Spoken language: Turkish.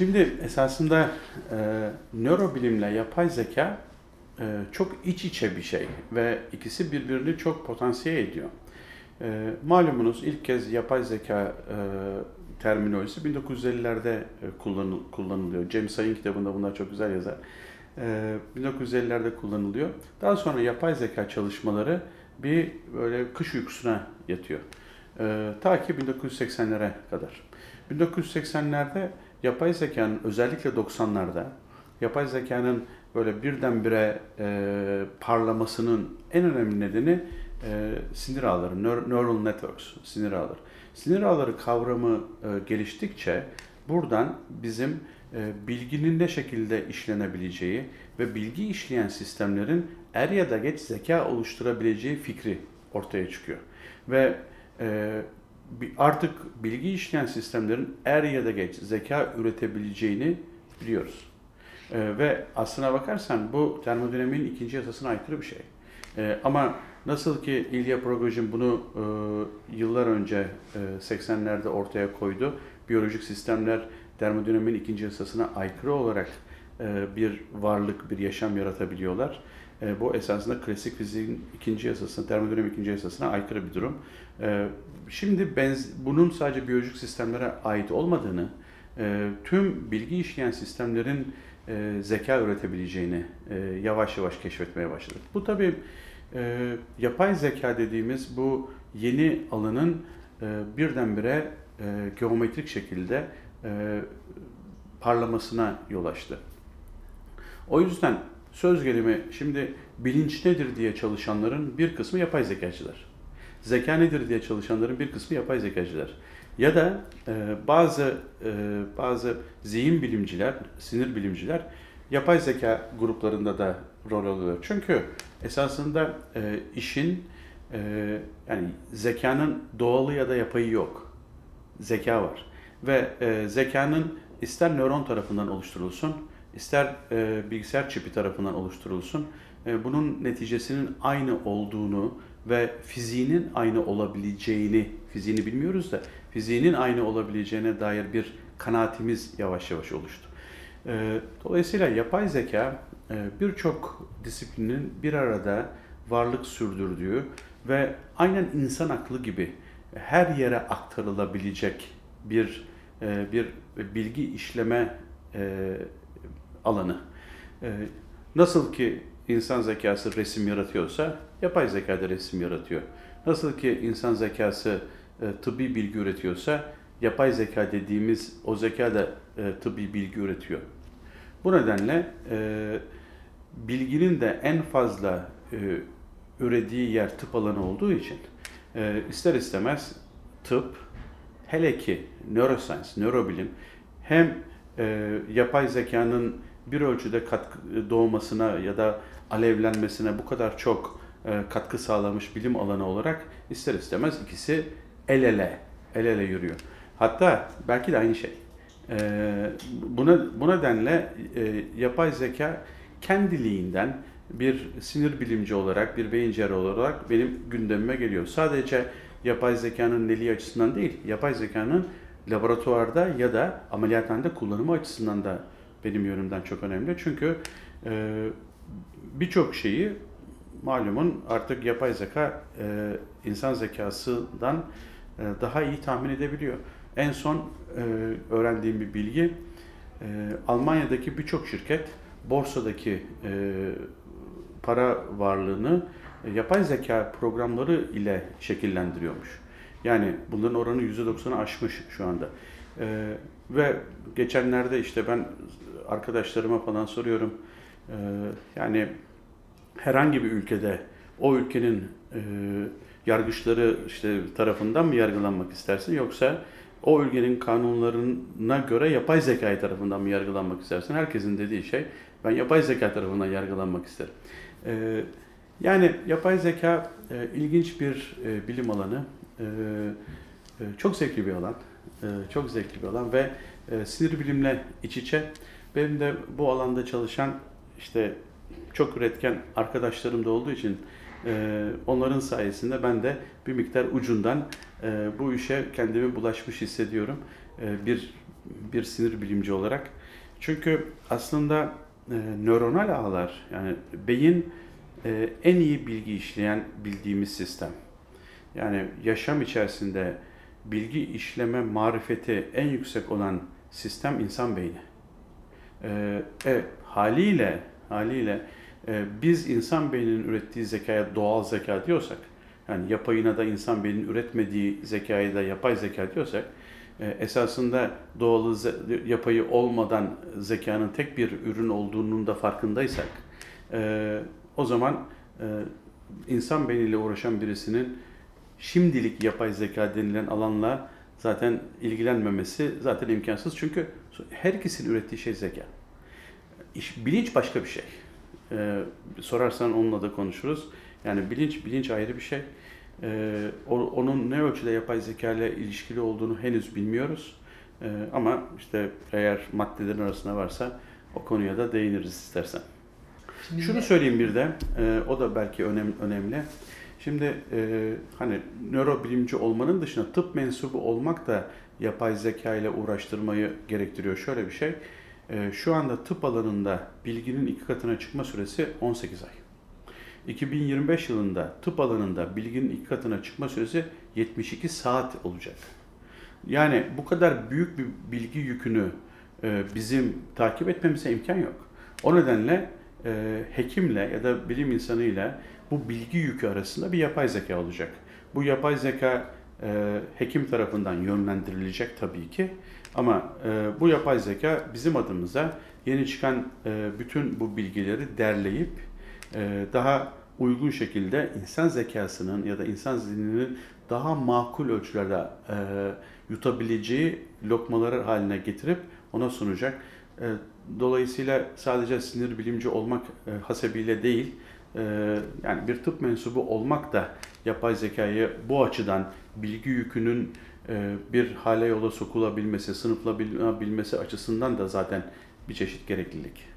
Şimdi esasında e, nörobilimle yapay zeka e, çok iç içe bir şey ve ikisi birbirini çok potansiyel ediyor. E, malumunuz ilk kez yapay zeka e, terminolojisi 1950'lerde e, kullanıl, kullanılıyor. James Say'ın kitabında bunlar çok güzel yazar. E, 1950'lerde kullanılıyor. Daha sonra yapay zeka çalışmaları bir böyle kış uykusuna yatıyor. E, ta ki 1980'lere kadar. 1980'lerde yapay zekanın özellikle 90'larda yapay zekanın böyle birdenbire e, parlamasının en önemli nedeni e, sinir ağları, neural networks, sinir ağları. Sinir ağları kavramı e, geliştikçe buradan bizim e, bilginin ne şekilde işlenebileceği ve bilgi işleyen sistemlerin er ya da geç zeka oluşturabileceği fikri ortaya çıkıyor. Ve e, artık bilgi işleyen sistemlerin er ya da geç zeka üretebileceğini biliyoruz. E, ve aslına bakarsan bu termodinamiğin ikinci yasasına aykırı bir şey. E, ama nasıl ki Ilya Prigogine bunu e, yıllar önce e, 80'lerde ortaya koydu, biyolojik sistemler termodinamiğin ikinci yasasına aykırı olarak e, bir varlık, bir yaşam yaratabiliyorlar. E, bu esasında klasik fiziğin ikinci yasasına, termodinamik ikinci yasasına aykırı bir durum. E, şimdi benz, bunun sadece biyolojik sistemlere ait olmadığını, e, tüm bilgi işleyen sistemlerin e, zeka üretebileceğini e, yavaş yavaş keşfetmeye başladık. Bu tabii e, yapay zeka dediğimiz bu yeni alanın e, birdenbire e, geometrik şekilde e, parlamasına yol açtı. O yüzden söz gelimi şimdi bilinç nedir diye çalışanların bir kısmı yapay zekacılar. Zeka nedir diye çalışanların bir kısmı yapay zekacılar. Ya da e, bazı e, bazı zihin bilimciler, sinir bilimciler yapay zeka gruplarında da rol alıyor. Çünkü esasında e, işin e, yani zekanın doğalı ya da yapayı yok. Zeka var. Ve e, zekanın ister nöron tarafından oluşturulsun, ister e, bilgisayar çipi tarafından oluşturulsun, e, bunun neticesinin aynı olduğunu ve fiziğinin aynı olabileceğini, fiziğini bilmiyoruz da fiziğinin aynı olabileceğine dair bir kanaatimiz yavaş yavaş oluştu. E, dolayısıyla yapay zeka e, birçok disiplinin bir arada varlık sürdürdüğü ve aynen insan aklı gibi her yere aktarılabilecek bir e, bir bilgi işleme e, alanı. Nasıl ki insan zekası resim yaratıyorsa yapay zeka da resim yaratıyor. Nasıl ki insan zekası tıbbi bilgi üretiyorsa yapay zeka dediğimiz o zeka da tıbbi bilgi üretiyor. Bu nedenle bilginin de en fazla ürediği yer tıp alanı olduğu için ister istemez tıp, hele ki neuroscience, nörobilim hem e, yapay zekanın bir ölçüde katkı doğmasına ya da alevlenmesine bu kadar çok e, katkı sağlamış bilim alanı olarak ister istemez ikisi el ele, el ele yürüyor. Hatta belki de aynı şey. E, buna, bu nedenle e, yapay zeka kendiliğinden bir sinir bilimci olarak, bir beyin cerrahı olarak benim gündemime geliyor. Sadece yapay zekanın neliği açısından değil, yapay zekanın laboratuvarda ya da ameliyathanede kullanımı açısından da benim yönümden çok önemli. Çünkü e, birçok şeyi malumun artık yapay zeka e, insan zekasından e, daha iyi tahmin edebiliyor. En son e, öğrendiğim bir bilgi, e, Almanya'daki birçok şirket borsadaki e, para varlığını e, yapay zeka programları ile şekillendiriyormuş. Yani bunların oranı %90'ı aşmış şu anda. Ee, ve geçenlerde işte ben arkadaşlarıma falan soruyorum. Ee, yani herhangi bir ülkede o ülkenin e, yargıçları işte tarafından mı yargılanmak istersin yoksa o ülkenin kanunlarına göre yapay zeka tarafından mı yargılanmak istersin? Herkesin dediği şey ben yapay zeka tarafından yargılanmak isterim. Ee, yani yapay zeka e, ilginç bir e, bilim alanı, e, e, çok zevkli bir alan, çok zevkli bir alan ve sinir bilimle iç içe. Benim de bu alanda çalışan işte çok üretken arkadaşlarım da olduğu için e, onların sayesinde ben de bir miktar ucundan e, bu işe kendimi bulaşmış hissediyorum. E, bir bir sinir bilimci olarak. Çünkü aslında e, nöronal ağlar yani beyin e, en iyi bilgi işleyen bildiğimiz sistem. Yani yaşam içerisinde bilgi işleme marifeti en yüksek olan sistem insan beyni. E, e, haliyle haliyle e, biz insan beyninin ürettiği zekaya doğal zeka diyorsak, yani yapayına da insan beyninin üretmediği zekaya da yapay zeka diyorsak, e, esasında doğalı yapayı olmadan zekanın tek bir ürün olduğunun da farkındaysak, e, o zaman e, insan beyniyle uğraşan birisinin şimdilik yapay zeka denilen alanla zaten ilgilenmemesi zaten imkansız. Çünkü her ikisinin ürettiği şey zeka. İş, bilinç başka bir şey. Ee, sorarsan onunla da konuşuruz. Yani bilinç bilinç ayrı bir şey. Ee, onun ne ölçüde yapay zeka ile ilişkili olduğunu henüz bilmiyoruz. Ee, ama işte eğer maddelerin arasında varsa o konuya da değiniriz istersen. Şimdi Şunu söyleyeyim bir de, e, o da belki önem, önemli. Şimdi e, hani nörobilimci olmanın dışında tıp mensubu olmak da yapay zeka ile uğraştırmayı gerektiriyor. Şöyle bir şey, e, şu anda tıp alanında bilginin iki katına çıkma süresi 18 ay. 2025 yılında tıp alanında bilginin iki katına çıkma süresi 72 saat olacak. Yani bu kadar büyük bir bilgi yükünü e, bizim takip etmemize imkan yok. O nedenle e, hekimle ya da bilim insanıyla bu bilgi yükü arasında bir yapay zeka olacak. Bu yapay zeka e, hekim tarafından yönlendirilecek tabii ki ama e, bu yapay zeka bizim adımıza yeni çıkan e, bütün bu bilgileri derleyip e, daha uygun şekilde insan zekasının ya da insan zihninin daha makul ölçülerde e, yutabileceği lokmaları haline getirip ona sunacak. E, dolayısıyla sadece sinir bilimci olmak e, hasebiyle değil, e, yani bir tıp mensubu olmak da yapay zekayı bu açıdan bilgi yükünün e, bir hale yola sokulabilmesi, sınıflanabilmesi açısından da zaten bir çeşit gereklilik.